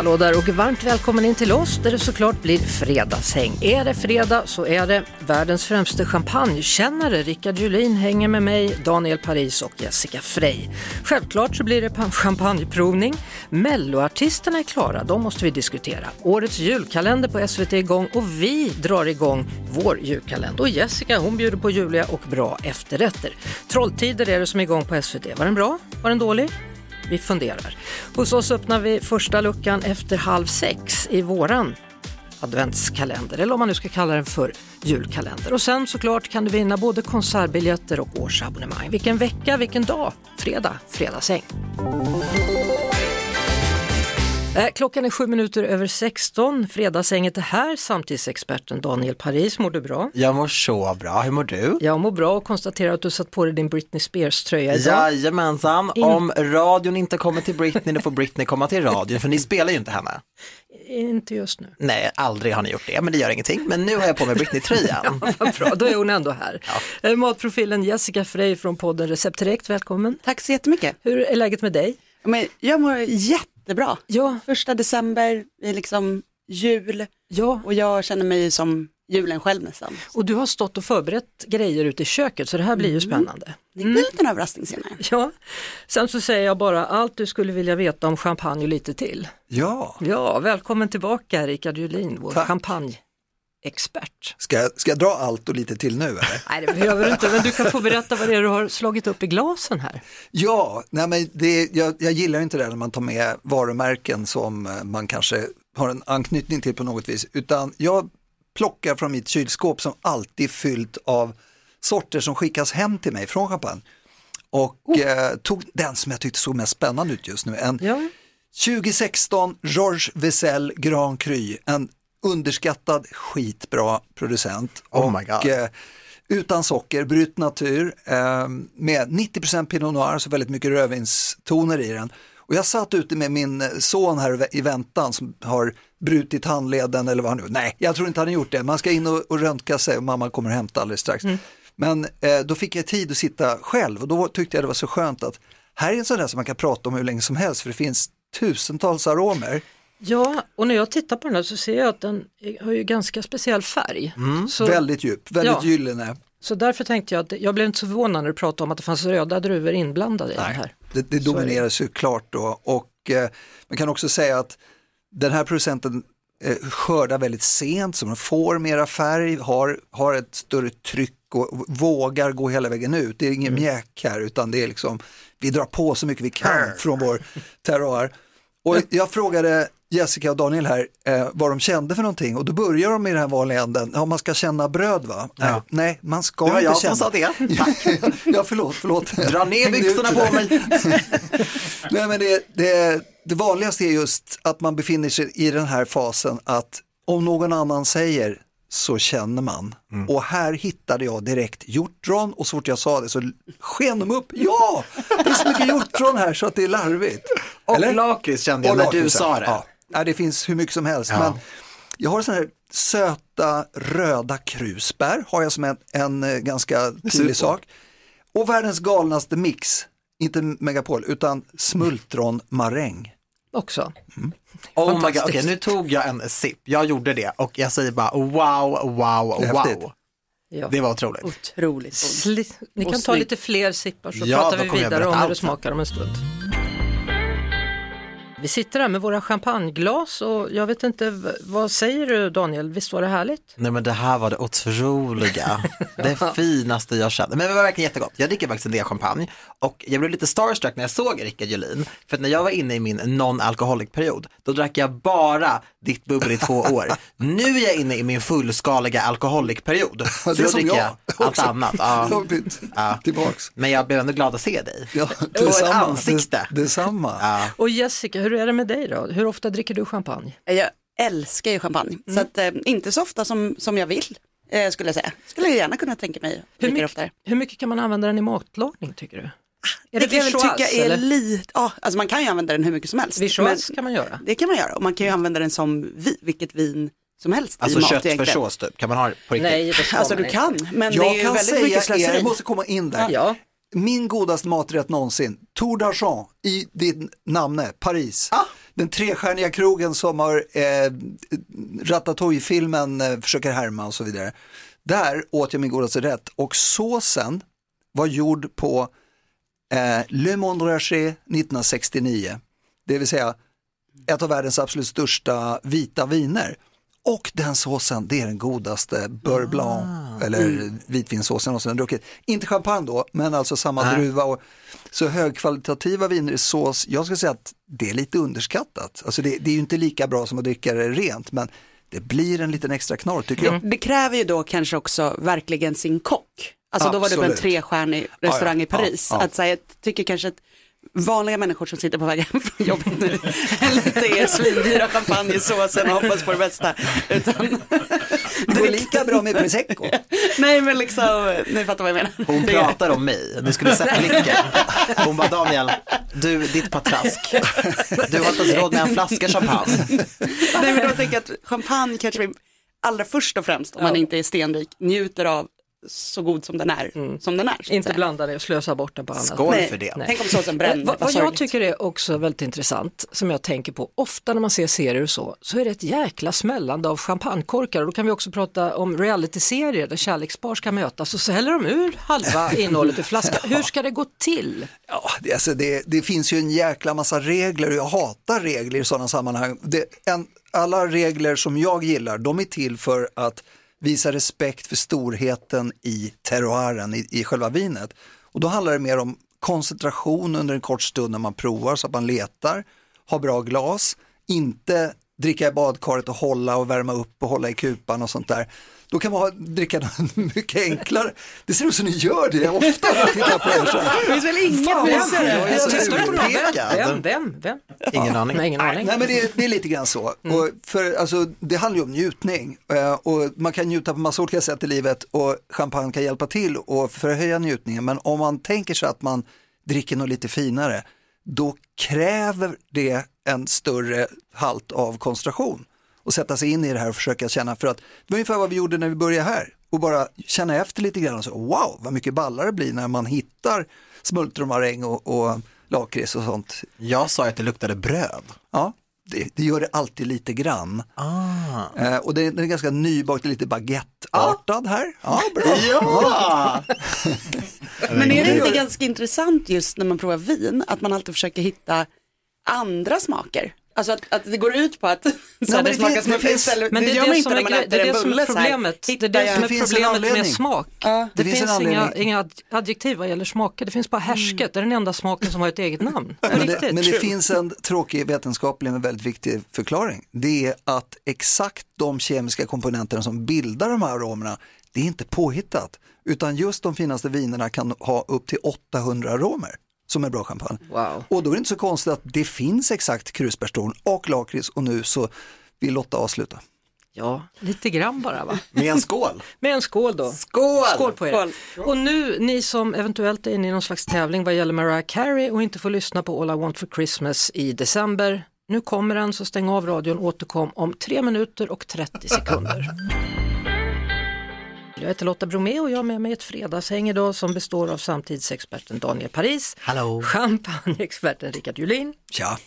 Hallå där och varmt välkommen in till oss där det såklart blir fredagshäng. Är det fredag så är det världens främste champagnekännare Rickard Julin hänger med mig, Daniel Paris och Jessica Frey. Självklart så blir det champagneprovning. Melloartisterna är klara, de måste vi diskutera. Årets julkalender på SVT är igång och vi drar igång vår julkalender. Och Jessica hon bjuder på juliga och bra efterrätter. Trolltider är det som är igång på SVT. Var den bra? Var den dålig? Vi funderar. Hos oss öppnar vi första luckan efter halv sex i våran adventskalender, eller om man nu ska kalla den för julkalender. Och sen såklart kan du vinna både konsertbiljetter och årsabonnemang. Vilken vecka, vilken dag! Fredag, fredagsäng. Eh, Klockan är sju minuter över 16. Fredagsänget är här. Samtidsexperten Daniel Paris, mår du bra? Jag mår så bra, hur mår du? Jag mår bra och konstaterar att du satt på dig din Britney Spears-tröja idag. Jajamensan, In- om radion inte kommer till Britney, då får Britney komma till radion, för ni spelar ju inte henne. Inte just nu. Nej, aldrig har ni gjort det, men det gör ingenting. Men nu har jag på mig Britney-tröjan. Vad bra, då är hon ändå här. Eh, Matprofilen Jessica Frey från podden Recept Direkt, välkommen. Tack så jättemycket. Hur är läget med dig? Men jag mår jättebra. Ja, Första december, är liksom jul ja. och jag känner mig som julen själv nästan. Och du har stått och förberett grejer ute i köket så det här blir ju spännande. Det blir en liten överraskning senare. Ja, sen så säger jag bara allt du skulle vilja veta om champagne och lite till. Ja, Ja, välkommen tillbaka Rickard Julin, vår Tack. Champagneexpert. ska ska jag dra allt och lite till nu eller? Nej, det behöver du inte, men du kan få berätta vad det är du har slagit upp i glasen här. Ja, nej men det, jag, jag gillar inte det när man tar med varumärken som eh, man kanske har en anknytning till på något vis, utan jag plockar från mitt kylskåp som alltid är fyllt av sorter som skickas hem till mig från Champagne. Och eh, tog den som jag tyckte såg mest spännande ut just nu, en Ja, 2016 Georges Wessel Grand Cru, en underskattad skitbra producent. Oh my och, God. eh, utan socker, bryt natur, eh, med 90% Pinot Noir, så väldigt mycket rödvinstoner i den. Och jag satt ute med min son här i väntan som har brutit handleden eller vad han nu, nej jag tror inte han har gjort det, man ska in och, och röntga sig och mamma kommer hämta alldeles strax. Men eh, då fick jag tid att sitta själv och då tyckte jag det var så skönt att här är en sån där som man kan prata om hur länge som helst för det finns tusentals aromer. Ja, och när jag tittar på den här så ser jag att den har ju ganska speciell färg. Så, Väldigt djup, väldigt Ja. gyllene. så därför tänkte jag att, jag blev inte så förvånad när du pratade om att det fanns röda druvor inblandade i den här. Det, det domineras ju klart då och eh, man kan också säga att den här producenten eh, skördar väldigt sent så man får mera färg, har, har ett större tryck och, vågar gå hela vägen ut. Det är ingen mjäk här utan det är liksom, vi drar på så mycket vi kan från vår terroir. Och jag frågade Jessica och Daniel här eh, vad de kände för någonting och då börjar de i den här vanliga änden, ja man ska känna bröd va? Nej, Ja. nej man ska Det var inte jag känna. som sa det. ja förlåt, förlåt. Dra ner byxorna på mig. Nej, men det, det, det vanligaste är just att man befinner sig i den här fasen att om någon annan säger så känner man. Och här hittade jag direkt hjortron och så fort jag sa det så sken de upp. Ja, det är så mycket hjortron här så att det är larvigt. Och lakrits kände jag Och när du sa det. Ja. Ja, det finns hur mycket som helst. Ja. Men jag har sådana här söta röda krusbär har jag som en, en eh, ganska tydlig sak. Och världens galnaste mix, inte megapol, utan smultronmaräng. Också. Oh my god, okej nu tog jag en sipp, jag gjorde det och jag säger bara wow, wow, häftigt. wow. Ja. Det var otroligt. Otroligt. Sli- Ni kan ta lite fler sippar så Ja, pratar vi vidare om hur det smakar om en stund. Vi sitter här med våra champagneglas och jag vet inte, vad säger du Daniel, visst var det härligt? Nej men det här var det otroliga, det finaste jag kände. Men det var verkligen jättegott. Jag dricker faktiskt en del champagne och jag blev lite starstruck när jag såg Rickard Julin. För att när jag var inne i min non-alcoholic period, då drack jag bara ditt bubbel i två år. Nu är jag inne i min fullskaliga alcoholic period. Så det är då som dricker jag jag allt annat. Ja. Ja. tillbaks. Men jag blev ändå glad att se dig. Ja, Och ett detsamma. ansikte. Det, detsamma. Ja. Och Jessica, hur är det med dig då? Hur ofta dricker du champagne? Jag älskar ju champagne, så att, eh, inte så ofta som, som jag vill eh, skulle jag säga. Skulle jag gärna kunna tänka mig Hur mycket, oftare. hur mycket kan man använda den i matlagning tycker du? Är det det, kan jag väl tycka är eller? lite, ja, alltså man kan ju använda den hur mycket som helst. Visuals men kan man göra. Det kan man göra och man kan ju använda den som vi, vilket vin som helst Alltså i mat egentligen. köttfärssås typ, kan man ha det på riktigt? Nej, det Alltså du inte. kan, men det är Jag ju kan väldigt säga mycket er, slöseri. jag måste komma in där. Ja, Min godaste maträtt någonsin, Tour d'Argent i ditt namn, Paris. Den trestjärniga krogen som har eh, Ratatouille-filmen eh, försöker härma och så vidare. Där åt jag min godaste rätt och såsen var gjord på eh, Le Monde Rocher 1969. Det vill säga ett av världens absolut största vita viner. Och den såsen, det är den godaste beurre blanc, eller vitvinsåsen någonsin druckit. Inte champagne då, men alltså samma Nej. druva. Och, så högkvalitativa viner i sås, jag skulle säga att det är lite underskattat. Alltså det, det är ju inte lika bra som att dricka det rent, men det blir en liten extra knorr tycker jag. Det kräver ju då kanske också verkligen sin kock. Alltså då var det på en Absolut. trestjärnig restaurang Ja, ja. i Paris. Ja. Att, så här, jag tycker kanske att vanliga människor som sitter på väg hem från jobbet nu inte är svindyra champagnesåsen och hoppas på det bästa. Utan, Det går lika bra med prosecco. nej men liksom, ni fattar vad jag menar. Hon pratar om mig, du skulle sett blicken. Hon bara Daniel, du ditt patrask, du har inte ens råd med en flaska champagne. Nej men då tänker jag att champagne kanske vi allra först och främst, om man inte är stenrik, njuter av så god som den är. Som den är Inte blanda det och slösa bort den på annat. Skål Nej. för det. Nej. Tänk om såsen Eh, bränner. Vad, vad jag tycker är också väldigt intressant, som jag tänker på, ofta när man ser serier och så, så är det ett jäkla smällande av champagnekorkar. Och då kan vi också prata om realityserier där kärlekspar ska mötas och så häller de ur halva innehållet i flaskan. Hur ska det gå till? Ja, det, alltså det, det finns ju en jäkla massa regler och jag hatar regler i sådana sammanhang. Det, en, alla regler som jag gillar, de är till för att visa respekt för storheten i terroiren, i, i själva vinet. Och då handlar det mer om koncentration under en kort stund när man provar så att man letar, har bra glas, inte dricka i badkaret och hålla och värma upp och hålla i kupan och sånt där. Då kan man dricka något mycket enklare. Det ser ut som ni gör det ofta när jag tittar på er. så här. Det finns väl inget Fan, jag är så utpekad. Vem, vem, vem? Ingen aning. Nej, ingen aning. Nej men det, det är lite grann så. Och för, alltså, det handlar ju om njutning eh, och man kan njuta på massa olika sätt i livet och champagne kan hjälpa till och förhöja njutningen. Men om man tänker sig att man dricker något lite finare, då kräver det en större halt av koncentration och sätta sig in i det här och försöka känna, för att det var ungefär vad vi gjorde när vi började här och bara känna efter lite grann och så, wow vad mycket ballar det blir när man hittar smultronmaräng och, och lakrits och sånt Jag sa att det luktade bröd. Ja, det, det gör det alltid lite grann. Eh, och det, den är ganska nybakt, lite baguetteartad här. Ja, bra. Ja! Men är det inte ganska intressant just när man provar vin, att man alltid försöker hitta andra smaker? Alltså att, att det går ut på att så här, det det smakar som det en finns- istället, Men det, gör är man det inte som när är, man äter det, är en det som bulle problemet. Det är det som Det är problemet med smak. Ja. Det, Det finns inga, inga ad- adjektiv vad gäller smaker, det finns bara härsket, det är den enda smaken som har ett eget namn. Men det, men det finns en tråkig vetenskaplig men väldigt viktig förklaring. Det är att exakt de kemiska komponenterna som bildar de här aromerna, det är inte påhittat. Utan just de finaste vinerna kan ha upp till 800 aromer som är bra champagne. Wow. Och då är det inte så konstigt att det finns exakt krusbärstorn och lakrits och nu så vill Lotta avsluta. Ja, lite grann bara va. Med en skål. Med en skål då. Skål! Skål på er. Skål. Och nu, ni som eventuellt är inne i någon slags tävling vad gäller Mariah Carey och inte får lyssna på All I Want For Christmas i december. Nu kommer den, så stäng av radion, återkom om 3 minuter och 30 sekunder. Jag heter Lotta Bromé och jag har med mig ett fredagshäng idag som består av samtidsexperten Daniel Paris, Hallå. champagneexperten Rickard Julin, Tja,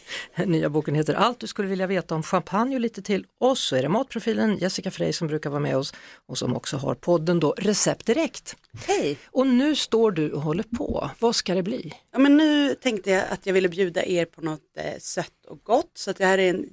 Nya boken heter Allt du skulle vilja veta om champagne och lite till. Och så är det matprofilen Jessica Frey som brukar vara med oss och som också har podden då Recept Direkt. Hej! Och nu står du och håller på. Vad ska det bli? Ja, men nu tänkte jag att jag ville bjuda er på något eh, sött och gott. Så att det här är en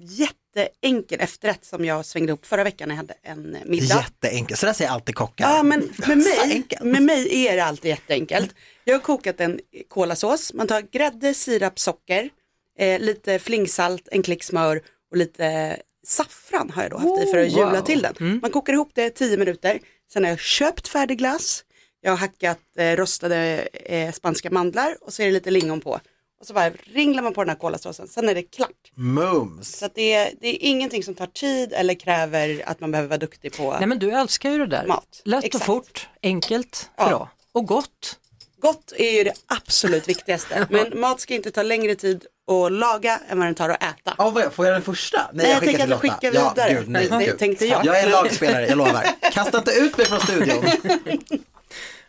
jätteenkel efterrätt som jag svängde upp förra veckan när jag hade en middag. Jätteenkelt, så där säger alltid kockar. Ja, men med mig, med mig är det alltid jätteenkelt. Jag har kokat en kolasås. Man tar grädde, sirap, socker, eh, lite flingsalt, en klick smör och lite saffran har jag då haft i för att Oh, jula wow. till den. Man kokar ihop det 10 minuter. Sen har jag köpt färdig glass. Jag har hackat eh, rostade eh, spanska mandlar och så är det lite lingon på. Och så bara ringlar man på den här kolasåsen, sen är det klart. Mums. Så att det, är, det är ingenting som tar tid eller kräver att man behöver vara duktig på Nej men du älskar ju det där. mat. Lätt Exakt. och fort, enkelt, Ja. bra och gott. Gott är ju det absolut viktigaste. Men mat ska inte ta längre tid att laga än vad den tar att äta. Ja, vad- får jag den första? Nej, jag skickar tänker till att du Lotta. skickar vidare. Ja, gud, nej, Nej, gud. tänkte jag. Jag är en lagspelare, jag lovar. Kasta inte ut mig från studion.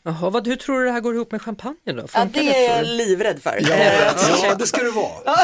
Jaha, vad, hur tror du det här går ihop med champagnen då? Ja, Funkar det tror är jag du? livrädd för. Ja, Eh, ja, det ska det vara.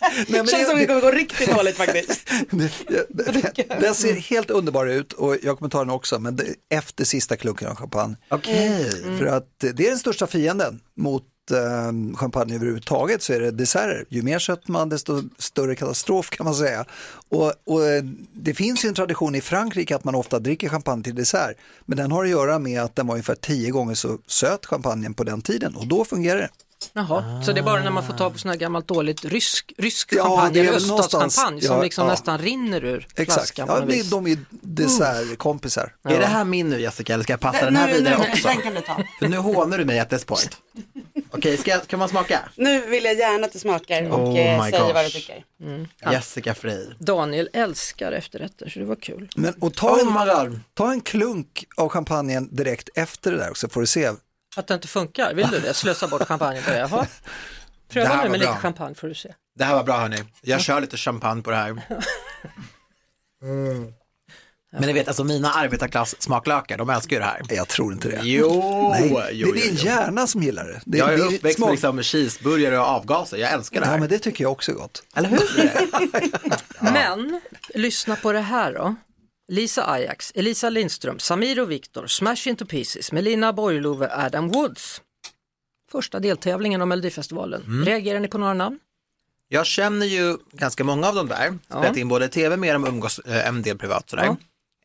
Nej, men Det känns som det kommer gå riktigt dåligt faktiskt. det- Den ser helt underbar ut och jag kommer ta den också, men det, efter sista klunken av champagne. Okej. För att det är den största fienden mot eh, champagne överhuvudtaget så är det desserter. Ju mer sötma desto större katastrof kan man säga. Och, och eh, det finns ju en tradition i Frankrike att man ofta dricker champagne till dessert. Men den har att göra med att den var ungefär tio gånger så söt champagnen på den tiden och då fungerar det. Jaha, så det är bara när man får tag på sån här gammalt dåligt rysk, rysk Ja, champagne, eller öststatschampagne som ja, liksom ja. nästan rinner ur Exakt, flaskan ja, det, de är dessertkompisar. Är det här min nu Jessica eller ska jag passa den här Nu- vidare nu- också? Den kan du ta. För nu hånar du mig at this point. Okej, ska kan man smaka? Nu vill jag gärna att du smakar och Oh eh, my säger gosh. vad du tycker. Jessica Frey. Daniel älskar efterrätter så det var kul. Men, och ta, en, ta en klunk av champagnen direkt efter det där så får du se. Att det inte funkar, vill du det? Slösa bort champagnen på det? Jaha. Det Pröva här nu var med lite bra. champagne får du se. Det här var bra hörni. Jag kör lite champagne på det här. Men ni vet, alltså mina arbetarklass smaklökar, de älskar ju det här. Jag tror inte det. Jo, Nej, jo, det är jo, din jo. hjärna som gillar det. det Jag är det uppväxt med smak- liksom cheeseburgare och avgaser, jag älskar det Ja, här. men det tycker jag också är gott. Eller hur? Men, lyssna på det här då. Lisa Ajax, Elisa Lindström, Samir och Viktor, Smash Into Pieces, Melina Borglove, Adam Woods. Första deltävlingen av Melodifestivalen. Mm. Reagerar ni på några namn? Jag känner ju ganska många av dem där, Ja. spelat in både tv med dem och umgås eh, en del privat sådär.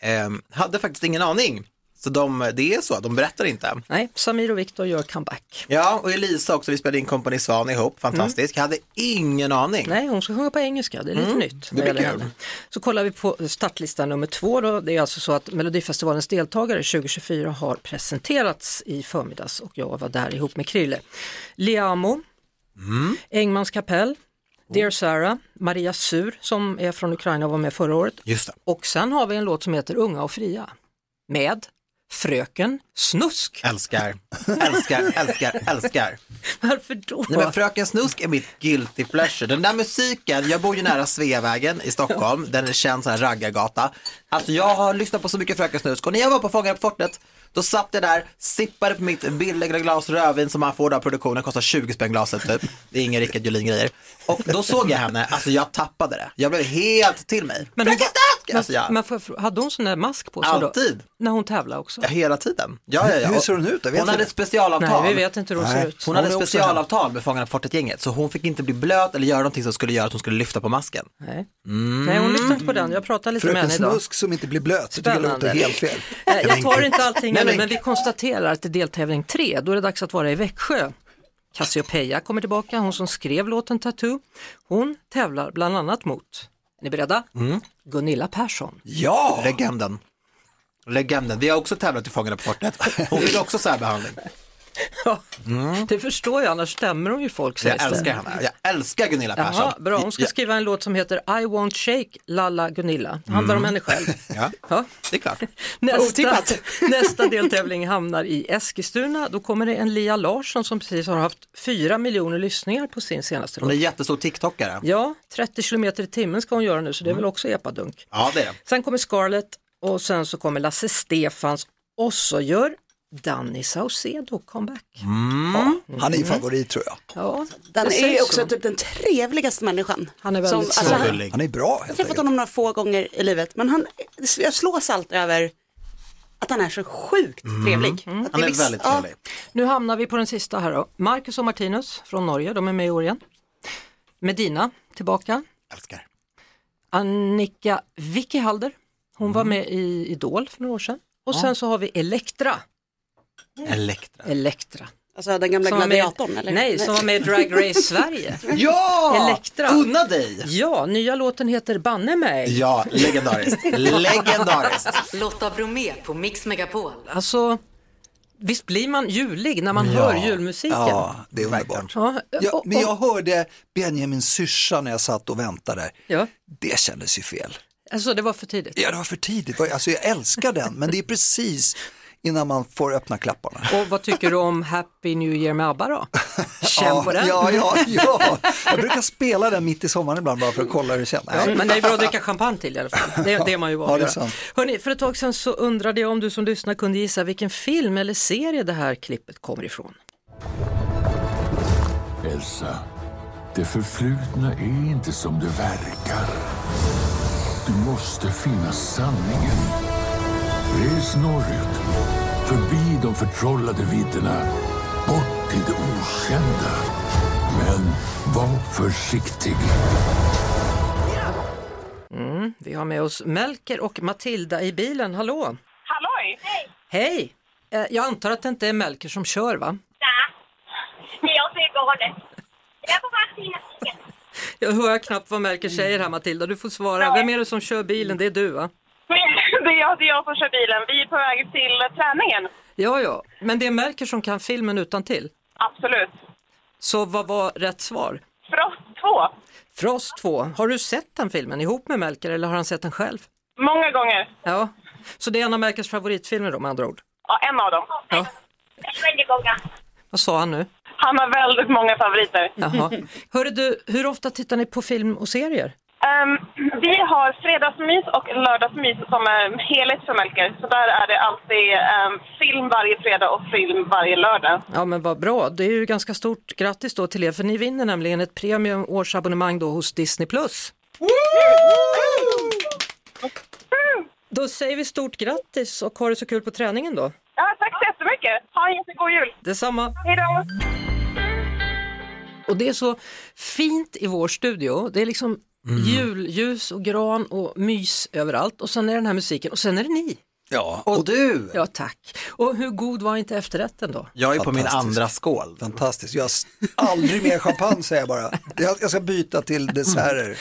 Ehm, hade faktiskt ingen aning. Så de, det är så, de berättar inte. Nej, Samir och Viktor gör comeback. Ja, och Elisa också, vi spelade in Company Svan ihop, fantastiskt. Jag hade ingen aning. Nej, hon ska sjunga på engelska, det är lite nytt. det blir kul. henne. Så kollar vi på startlista nummer två då. Det är alltså så att Melodifestivalens deltagare 2024 har presenterats i förmiddags och jag var där ihop med Krille. Liamo, Engmans kapell, Dear Sarah, Maria Sur som är från Ukraina och var med förra året. Just det. Och sen har vi en låt som heter Unga och fria med Fröken Snusk. Älskar, älskar, älskar, älskar. Varför då? Nej men Fröken Snusk är mitt guilty pleasure. Den där musiken, jag bor ju nära Sveavägen i Stockholm, den är känd som en raggargata. Alltså jag har lyssnat på så mycket Fröken Snusk och när jag var på Fångarna på fortet, då satt jag där, sippade på mitt billiga glas rödvin som man får av produktionen, kostar 20 spänn glaset typ. Det är ingen Rickard Julin grejer. Och då såg jag henne, alltså jag tappade det. Jag blev helt till mig. Men Fröken Men, Alltså jag, men hade hon sån där mask på sig då? alltid. När hon tävlar också? Ja, hela tiden. Ja, ja, ja. Hur ser hon ut då? Hon vi hade det? ett specialavtal. Nej, vi vet inte hur hon Nej. ser ut. Hon hade Hon är ett också specialavtal med Fångarna på fortet-gänget, så hon fick inte bli blöt eller göra någonting som skulle göra att hon skulle lyfta på masken. Nej. Nej, hon lyssnade inte på den. Jag pratade lite med Fröken henne idag. Snusk som inte blir blöt, det tycker jag låter helt fel. Jag tar inte allting ännu, men- vi konstaterar att i deltävling tre, då är det dags att vara i Växjö. Cassiopeia kommer tillbaka, hon som skrev låten Tattoo. Hon tävlar bland annat mot, är ni beredda? Gunilla Persson. Ja, Legenden. Legenden. Vi har också tävlat i Fångarna på fortet. Hon fick också särbehandling. Ja, Det förstår jag, annars stämmer hon ju folk jag älskar henne. Jag älskar Gunilla Persson. Jaha, bra. Hon ska Ja, skriva en låt som heter I won't shake Lalla Gunilla. Handlar om henne själv. Ja, Ja. det är klart. Nästa, Otippat. nästa deltävling hamnar i Eskilstuna. Då kommer det en Lia Larsson som precis har haft fyra miljoner lyssningar på sin senaste Hon är låt. jättestor TikTokare. Ja, 30 kilometer i timmen ska hon göra nu så det är väl också epadunk. Ja, det är det. Sen kommer Scarlett och sen så kommer Lasse Stefans och så gör Danny Saucedo comeback. han är ju favorit tror jag. Ja, Den är också så. typ den trevligaste människan. Han är väldigt Som- alltså, Gullig. Han är bra Jag har helt träffat honom några få gånger i livet men han, jag slås alltid över att han är så sjukt trevlig. Att det Mm. Han är viss- väldigt ja, trevlig. Nu hamnar vi på den sista här då. Marcus och Martinus från Norge, de är med i år igen. Medina tillbaka. Älskar. Annika Wickehalder, hon var med i Idol för några år sedan. Och sen så har vi Elektra. Elektra. Elektra. Alltså den gamla Som var med- gladiatorn eller? Nej, som var med i Drag Race Sverige. Ja! Elektra. Unna dig! Ja, nya låten heter Banne mig. Ja, legendariskt. Legendariskt. Lotta Bromé på Mix Megapol. Alltså, visst blir man julig när man Ja. hör julmusiken? Ja, det är underbart. Ja, Ja, och- men jag hörde Benjamin Syrsa när jag satt och väntade. ja. Det kändes ju fel. Alltså det var för tidigt. Ja, det var för tidigt. Alltså, jag älskar den, men det är precis innan man får öppna klapparna. Och vad tycker du om Happy New Year med ABBA då? Känn på den. Ja, ja, ja. Jag brukar spela den mitt i sommaren ibland bara för att kolla hur det känns. Ja, men det är bra att dricka champagne till i alla fall. Det är det man ju Ja, van är sant. Hörrni, för ett tag sedan så undrade jag om du som lyssnar kunde gissa vilken film eller serie det här klippet kommer ifrån. Elsa, det förflutna är inte som det verkar. Du måste finna sanningen. Res norrut, förbi de förtrollade vidderna, bort till det okända. Men var försiktig. Vi har med oss Melker och Matilda i bilen. Hallå! Halloj! Hej! Eh, Jag antar att det inte är Melker som kör va? Nej, jag ser galet. Jag är på väg till Näsviken. Jag hör knappt vad Melker säger här Matilda, du får svara. Vem är det som kör bilen? Det är du va? Det är jag, det är jag som kör bilen. Vi är på väg till träningen. Ja, ja, men det är Melker som kan filmen utan till. Absolut. Så vad var rätt svar? Frost 2. Frost 2, har du sett den filmen ihop med Melker eller har han sett den själv? Många gånger. Ja, så det är en av Melkers favoritfilmer då med andra ord. Ja, en av dem. Ja. Väldigt många. Vad sa han nu? Han har väldigt många favoriter. Jaha. Hörru du, hur ofta tittar ni på film och serier? Ehm, vi har fredagsmys och lördagsmys som är helhet för Melker. Så där är det alltid ehm, film varje fredag och film varje lördag. Ja men vad bra, det är ju ganska stort grattis då till er för ni vinner nämligen ett premium årsabonnemang då hos Disney+. Då säger vi stort grattis och ha det så kul på träningen då. Ja, tack så jättemycket. Ha en jättegod jul. Detsamma! Hej då! Och det är så fint i vår studio. Det är liksom julljus och gran och mys överallt och sen är den här musiken och sen är det ni. Ja, Och du, Ja tack. Och hur god var inte efterrätten då? jag är på min andra skål. fantastiskt. Jag har aldrig mer champagne säger jag bara. Jag, jag ska byta till desserter.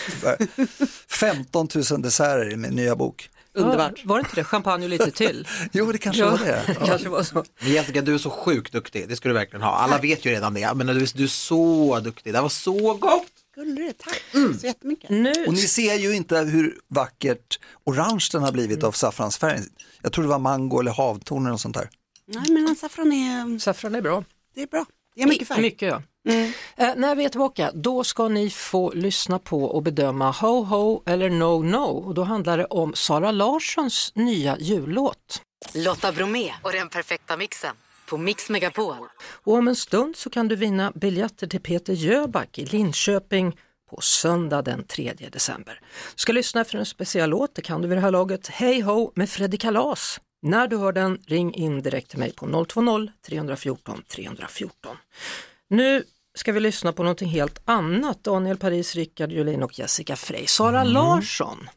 15 000 desserter i min nya bok. Underbart. Ja, var det inte det? Champagne och lite till? Jo, det kanske var det. det kanske var så. Men Jessica, du är så sjukt duktig, det ska du verkligen ha. Alla vet ju redan det, men du, är- du är så duktig. Det var så gott! Skulle det, tack så jättemycket. Nu, Och ni ser ju inte hur vackert orange den har blivit av saffransfärgen. Jag tror det var mango eller havtorn och sånt där. Nej men saffran är, saffran är bra. det är bra. Det är mycket färg. Mycket ja. Eh, när vi är tillbaka, då ska ni få lyssna på och bedöma Ho Ho eller No No och då handlar det om Sara Larssons nya jullåt. Lotta Bromé och den perfekta mixen på Mix Megapol. Och om en stund så kan du vinna biljetter till Peter Jöback i Linköping på söndag den 3 december. Du ska lyssna efter en speciell låt, det kan du vid det här laget, Hej Ho med Freddy Kalas. När du hör den, ring in direkt till mig på 020-314 314. Nu ska vi lyssna på någonting helt annat. Daniel Paris, Rickard Julin och Jessica Frey. Sara Larsson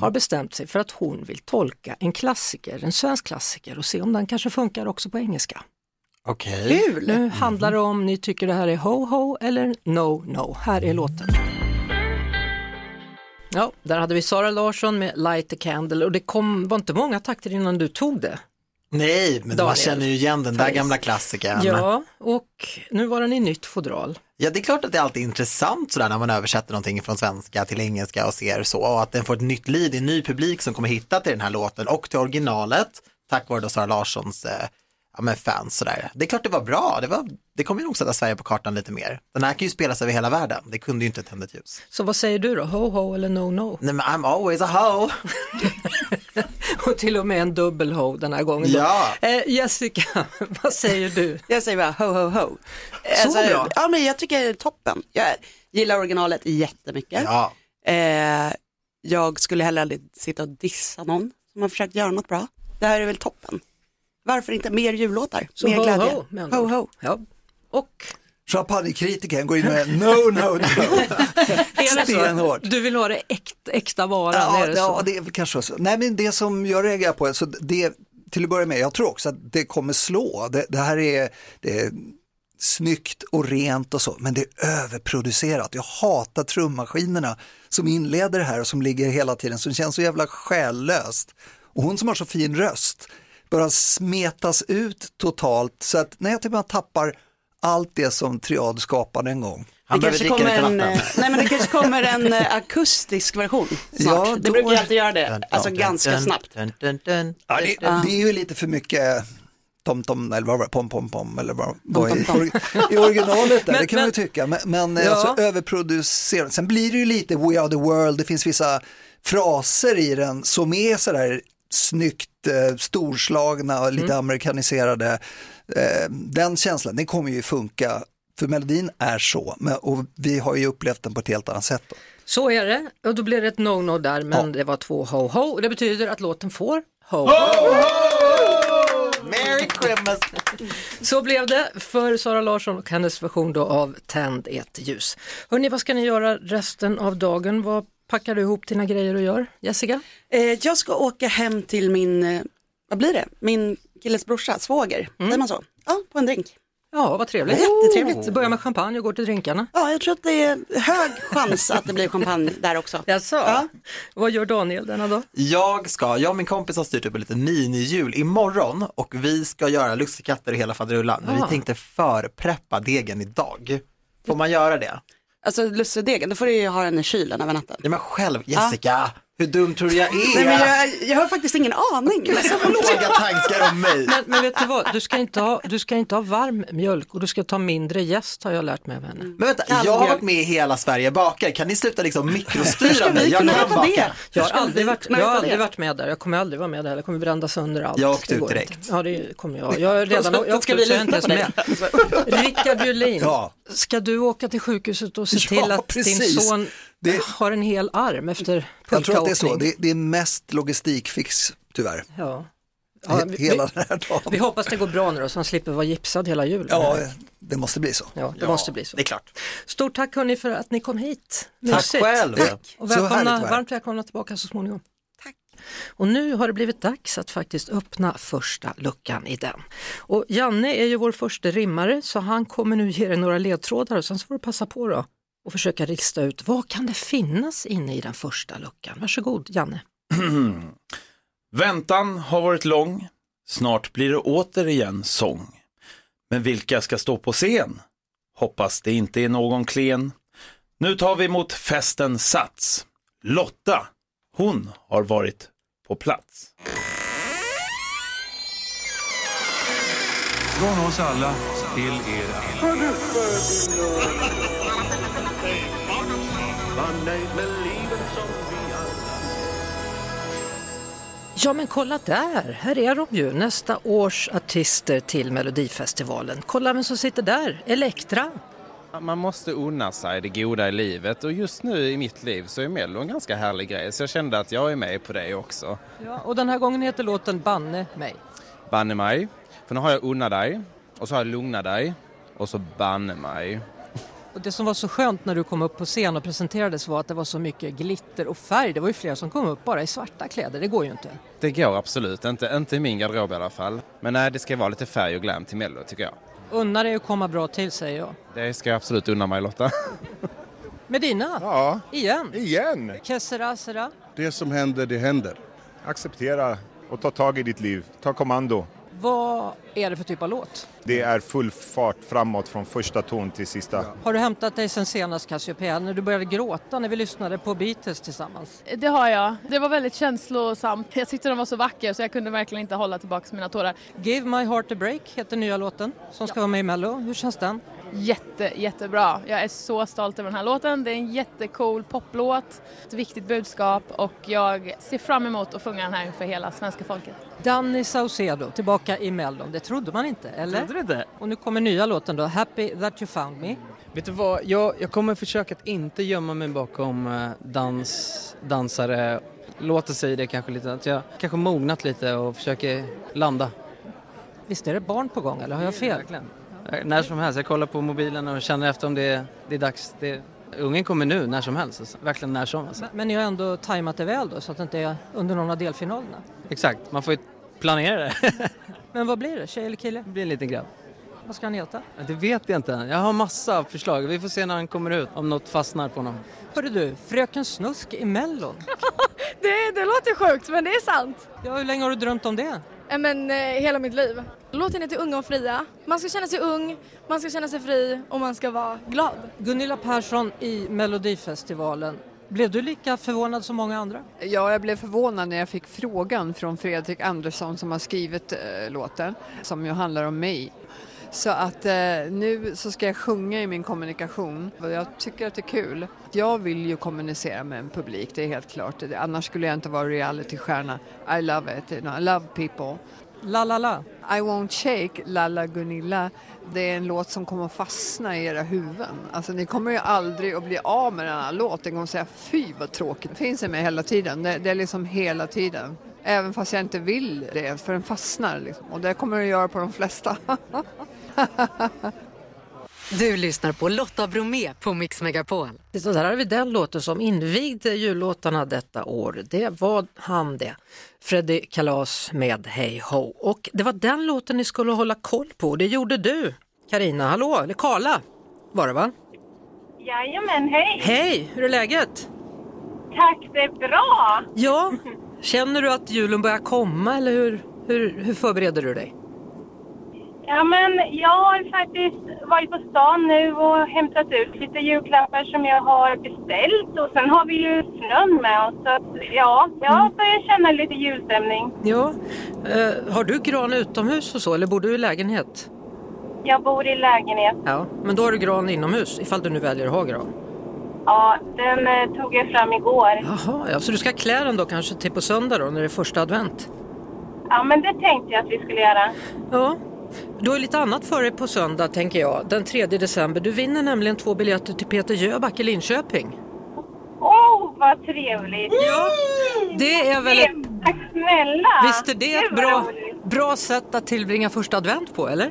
har bestämt sig för att hon vill tolka en klassiker, en svensk klassiker och se om den kanske funkar också på engelska. Okej. Kul! Nu handlar det om ni tycker det här är ho-ho eller no-no. Här är låten. Ja, där hade vi Sara Larsson med Light the Candle och det kom, var inte många takter innan du tog det. Nej, men man Daniel. känner ju igen den där Paris. gamla klassikern. Ja, och nu var den i nytt fodral. Ja, det är klart att det är alltid intressant sådär när man översätter någonting från svenska till engelska och ser så och att den får ett nytt liv, det är en ny publik som kommer hitta till den här låten och till originalet tack vare då Sara Larssons eh, ja, men fans sådär. Det är klart det var bra, det, var, det kommer ju nog sätta Sverige på kartan lite mer. Den här kan ju spelas över hela världen, det kunde ju inte tända ett ljus. Så vad säger du då, ho-ho eller no-no? Nej men I'm always a hoe. Och till och med en dubbel ho den här gången. Ja. Eh, Jessica, vad säger du? Jag säger bara ho ho ho. Så bra? Ja men jag tycker det är toppen. Jag gillar originalet jättemycket. Ja, Eh, jag skulle heller aldrig sitta och dissa någon som har försökt göra något bra. Det här är väl toppen. Varför inte mer jullåtar? Så mer ho, glädje. ho, ho, ord. ho. Ja. Och Champagnekritikern går in med no, no, no. Stenhårt. Du vill ha det äkta, äkta varan, Ja, är det ja, så? det är kanske så. Nej, men det som jag reagerar på, så det, till att börja med, jag tror också att det kommer slå. Det, det här är, det är snyggt och rent och så, men det är överproducerat. Jag hatar trummaskinerna som inleder det här och som ligger hela tiden, som känns så jävla själlöst. Och hon som har så fin röst, bara smetas ut totalt så att när jag typ bara tappar allt det som Triad skapade en gång. Han det kanske kommer en, eh, nej men det kanske kommer en eh, akustisk version snart. Ja, det brukar ju alltid göra det, alltså ganska snabbt. Ja, det, det är ju lite för mycket tom-tom eller vad var det, pom-pom-pom eller vad vad i, i originalet där, Men- det kan man ju tycka. Men, men Ja. alltså, överproducerat, sen blir det ju lite We are the world, det finns vissa fraser i den som är sådär snyggt eh, storslagna och lite amerikaniserade. Eh, den känslan, den kommer ju funka, för melodin är så, men, och vi har ju upplevt den på ett helt annat sätt. Då. Så är det och då blir det ett no-no där men Ja. det var två ho-ho och det betyder att låten får ho. Merry Christmas! Så blev det för Sara Larsson och hennes version då av Tänd ett ljus. Hörni, vad ska ni göra resten av dagen? Vad packar du ihop dina grejer och gör? Jessica? Eh, jag ska åka hem till min, eh, vad blir det, min killes brorsa, svåger, säger man så? Ja, på en drink. Ja, vad trevligt. Jättetrevligt. Du börjar med champagne och går till drinkarna. Ja, jag tror att det är hög chans att det blir champagne där också. Jaså? Ja. Vad gör Daniel denna dag? Jag ska, jag och min kompis har styrt upp en liten minijul imorgon och vi ska göra lussekatter i hela faderullan. Men Ah. vi tänkte förpreppa degen idag. Får man göra det? Alltså lussedegen, då får du ju ha den i kylen över natten. Ja men själv, Jessica, hur dum tror du jag är? Nej men jag, jag har faktiskt ingen aning. Så låga tankar om mig. Men, men vet du vad, du ska, inte ha, du ska inte ha varm mjölk och du ska ta mindre jäst har jag lärt mig av henne. Men vänta, jag har varit med i Hela Sverige bakar, kan ni sluta liksom mikrostyra mig? Jag kan veta det? baka. Jag har aldrig, varit, jag har aldrig varit med där, jag kommer aldrig vara med där, jag kommer brända sönder allt. Jag åkte ut direkt. inte. Ja det kommer jag, jag är redan, jag ska vi ut så jag är lita inte på ens dig. med. Rickard Julin, Ja. ska du åka till sjukhuset och se Ja, till att din precis. son Det- har en hel arm efter Jag tror att det är så, pulkaåkning? det, det är mest logistikfix tyvärr. Ja. Ja, vi, Hela den här dagen. vi hoppas det går bra nu då, så han slipper vara gipsad hela julen. Ja, det måste bli så. Ja, det måste bli så. Det är klart. Stort tack hörni för att ni kom hit. Tack Mysigt. själv. Och Så härligt välkomna, varmt välkomna tillbaka så småningom. Tack. Och nu har det blivit dags att faktiskt öppna första luckan i den. Och Janne är ju vår första rimmare så han kommer nu ge dig några ledtrådar och sen så får du passa på då och försöka rista ut vad kan det finnas inne i den första luckan. Varsågod Janne. Väntan har varit lång, snart blir det återigen sång. Men vilka ska stå på scen? Hoppas det inte är någon klen. Nu tar vi emot festen Sats. Lotta, hon har varit på plats. Från oss alla till er alla. Ja men kolla där, här är de ju, nästa års artister till Melodifestivalen. Kolla vem som sitter där, Elektra. Man måste unna sig det goda i livet och just nu i mitt liv så är Mello en ganska härlig grej så jag kände att jag är med på det också. Ja, och den här gången heter låten Banne mig. Banne mig, för nu har jag unna dig och så har jag lugna dig och så banne mig. Och det som var så skönt när du kom upp på scen och presenterades var att det var så mycket glitter och färg. Det var ju flera som kom upp bara i svarta kläder, det går ju inte. Det går absolut, inte, inte i min garderob i alla fall. Men nej, det ska vara lite färg och glam till Mello tycker jag. Unna dig att komma bra till säger jag. Det ska jag absolut unna mig Lotta. Medina, Ja, igen. igen. Kessera Sera. Det som händer, det händer. Acceptera och ta tag i ditt liv. Ta kommando. Vad är det för typ av låt? Det är full fart framåt från första ton till sista. Har du hämtat dig sen senast Cassiopeia, när du började gråta när vi lyssnade på Beatles tillsammans? Det har jag. Det var väldigt känslosamt. Jag tyckte den var så vacker så jag kunde verkligen inte hålla tillbaka mina tårar. Give My Heart a Break heter nya låten som ska vara med i Mello. Hur känns den? Jätte, jättebra. Jag är så stolt över den här låten. Det är en jättecool poplåt, ett viktigt budskap och jag ser fram emot att sjunga den här inför hela svenska folket. Danny Saucedo tillbaka i Mello. Det trodde man inte, eller? Trodde du inte? Och nu kommer nya låten då, Happy That You Found Me. Vet du vad, jag, jag kommer försöka att inte gömma mig bakom eh, dans, dansare. Låter sig det kanske lite, att jag kanske mognat lite och försöker landa. Visst är det barn på gång eller har jag fel? Verkligen. Eh, När som helst, jag kollar på mobilen och känner efter om det är, det är dags. Det, ungen kommer nu, när som helst. Alltså. Verkligen när som. Alltså. Men, men ni har ändå tajmat det väl då så att det inte är under någon av delfinalerna? Exakt, man får ju planera det. Men vad blir det, tjej eller kille? Det blir en liten grabb. Vad ska han heta? Det vet jag inte än. Jag har massa förslag. Vi får se när han kommer ut, om något fastnar på honom. Hörru du, Fröken Snusk i Mellon. Det, det låter sjukt men det är sant. Ja, hur länge har du drömt om det? Men eh, hela mitt liv. Låten heter Unga och fria. Man ska känna sig ung, man ska känna sig fri och man ska vara glad. Gunilla Persson i Melodifestivalen. Blev du lika förvånad som många andra? Ja, jag blev förvånad när jag fick frågan från Fredrik Andersson som har skrivit eh, låten, som ju handlar om mig. Så att eh, nu så ska jag sjunga i min kommunikation och jag tycker att det är kul. Jag vill ju kommunicera med en publik, det är helt klart. Annars skulle jag inte vara realitystjärna. I love it, you know, I love people. La la la. I won't shake, Lalla Gunilla. Det är en låt som kommer att fastna i era huvuden. Alltså ni kommer ju aldrig att bli av med den här låten. Ni kommer att säga fy vad tråkigt. Det finns i mig hela tiden. Det, det är liksom hela tiden. Även fast jag inte vill det, för den fastnar liksom. Och det kommer den att göra på de flesta. Du lyssnar på Lotta Bromé på Mix Megapol. Så där har vi den låten som invigde jullåtarna detta år. Det var han det. Freddy Kalas med Hey Ho. Och det var den låten ni skulle hålla koll på. Det gjorde du, Karina. Hallå, eller Karla var det va? Jajamän, hej! Hej, hur är läget? Tack, det är bra! Ja, känner du att julen börjar komma eller hur, hur, hur förbereder du dig? Ja, men jag har faktiskt varit på stan nu och hämtat ut lite julklappar som jag har beställt och sen har vi ju snön med oss. Så att, ja, jag börjar känna lite julstämning. Ja, eh, har du gran utomhus och så eller bor du i lägenhet? Jag bor i lägenhet. Ja, men då har du gran inomhus ifall du nu väljer att ha gran. Ja, den eh, tog jag fram igår. Jaha, ja, så du ska klä den då kanske till på söndag då när det är första advent? Ja, men det tänkte jag att vi skulle göra. Ja, du har ju lite annat för dig på söndag tänker jag, den 3 december. Du vinner nämligen två biljetter till Peter Jöback i Linköping. Åh, oh, vad trevligt! Ja, det är väl ett... Tack snälla! Visst är det ett bra, bra sätt att tillbringa första advent på, eller?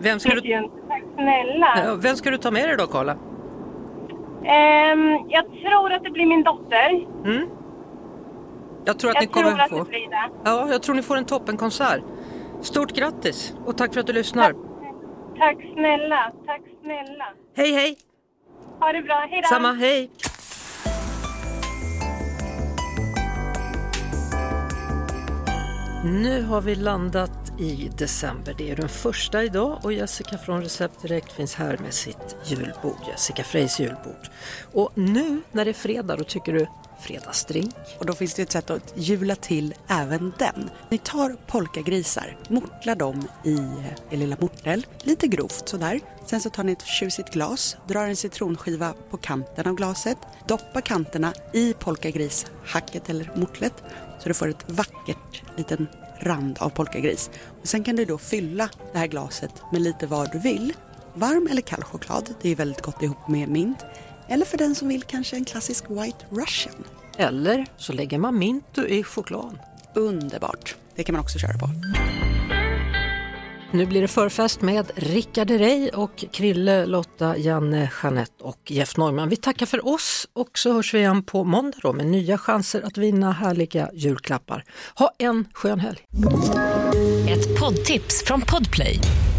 Vem ska, du. Tack snälla! Vem ska du ta med dig då, Karla? Ehm, jag tror att det blir min dotter. Mm? Jag tror att jag ni kommer tror att få... det blir det. Ja, jag tror ni får en toppenkonsert. Stort grattis och tack för att du lyssnar. Tack snälla, tack snälla. Hej, hej! Ha det bra, hej då! Samma, hej! Nu har vi landat i december. Det är den första idag och Jessica från Recept Direkt finns här med sitt julbord, Jessica Freys julbord. Och nu när det är fredag, då tycker du fredagsdrink? Och då finns det ett sätt att jula till även den. Ni tar polkagrisar, mortlar dem i er lilla mortel, lite grovt sådär. Sen så tar ni ett tjusigt glas, drar en citronskiva på kanten av glaset, doppar kanterna i polkagrishacket eller mortlet så du får ett vackert liten rand av polkagris. Och sen kan du då fylla det här glaset med lite vad du vill. Varm eller kall choklad, det är väldigt gott ihop med mint. Eller för den som vill kanske en klassisk White Russian. Eller så lägger man Mintu i choklad. Underbart, det kan man också köra på. Nu blir det förfest med Rickard Herrey och Krille, Lotta, Janne, Jeanette och Jeff Neumann. Vi tackar för oss och så hörs vi igen på måndag då med nya chanser att vinna härliga julklappar. Ha en skön helg! Ett poddtips från Podplay.